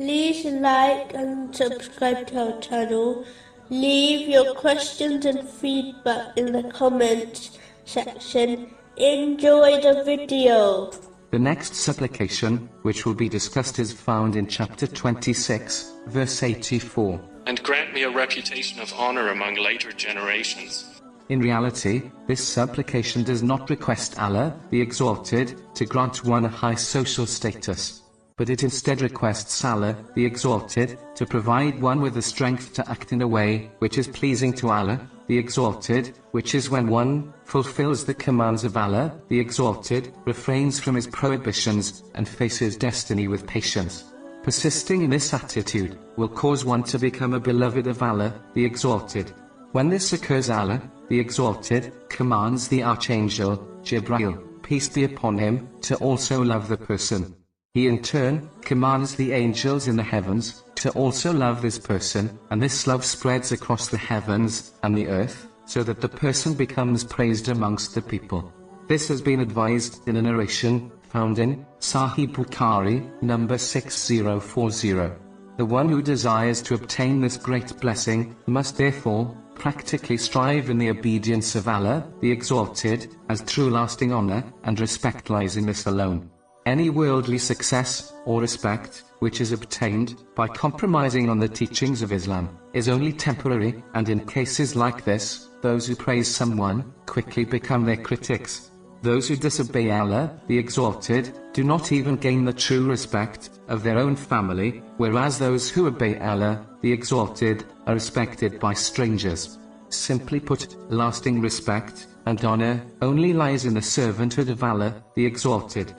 Please like and subscribe to our channel. Leave your questions and feedback in the comments section. Enjoy the video. The next supplication, which will be discussed, is found in chapter 26, verse 84. and grant me a reputation of honor among later generations. In reality, this supplication does not request Allah, the Exalted, to grant one a high social status. But it instead requests Allah, the Exalted, to provide one with the strength to act in a way which is pleasing to Allah, the Exalted, which is when one fulfills the commands of Allah, the Exalted, refrains from his prohibitions, and faces destiny with patience. Persisting in this attitude will cause one to become a beloved of Allah, the Exalted. When this occurs, Allah, the Exalted, commands the Archangel, Jibreel, peace be upon him, to also love the person. He in turn commands the angels in the heavens to also love this person, and this love spreads across the heavens and the earth, so that the person becomes praised amongst the people. This has been advised in a narration found in Sahih Bukhari, number 6040. The one who desires to obtain this great blessing must therefore practically strive in the obedience of Allah, the Exalted, as true lasting honor and respect lies in this alone. Any worldly success or respect which is obtained by compromising on the teachings of Islam is only temporary, and in cases like this, those who praise someone quickly become their critics. Those who disobey Allah, the Exalted, do not even gain the true respect of their own family, whereas those who obey Allah, the Exalted, are respected by strangers. Simply put, lasting respect and honor only lies in the servanthood of Allah, the Exalted.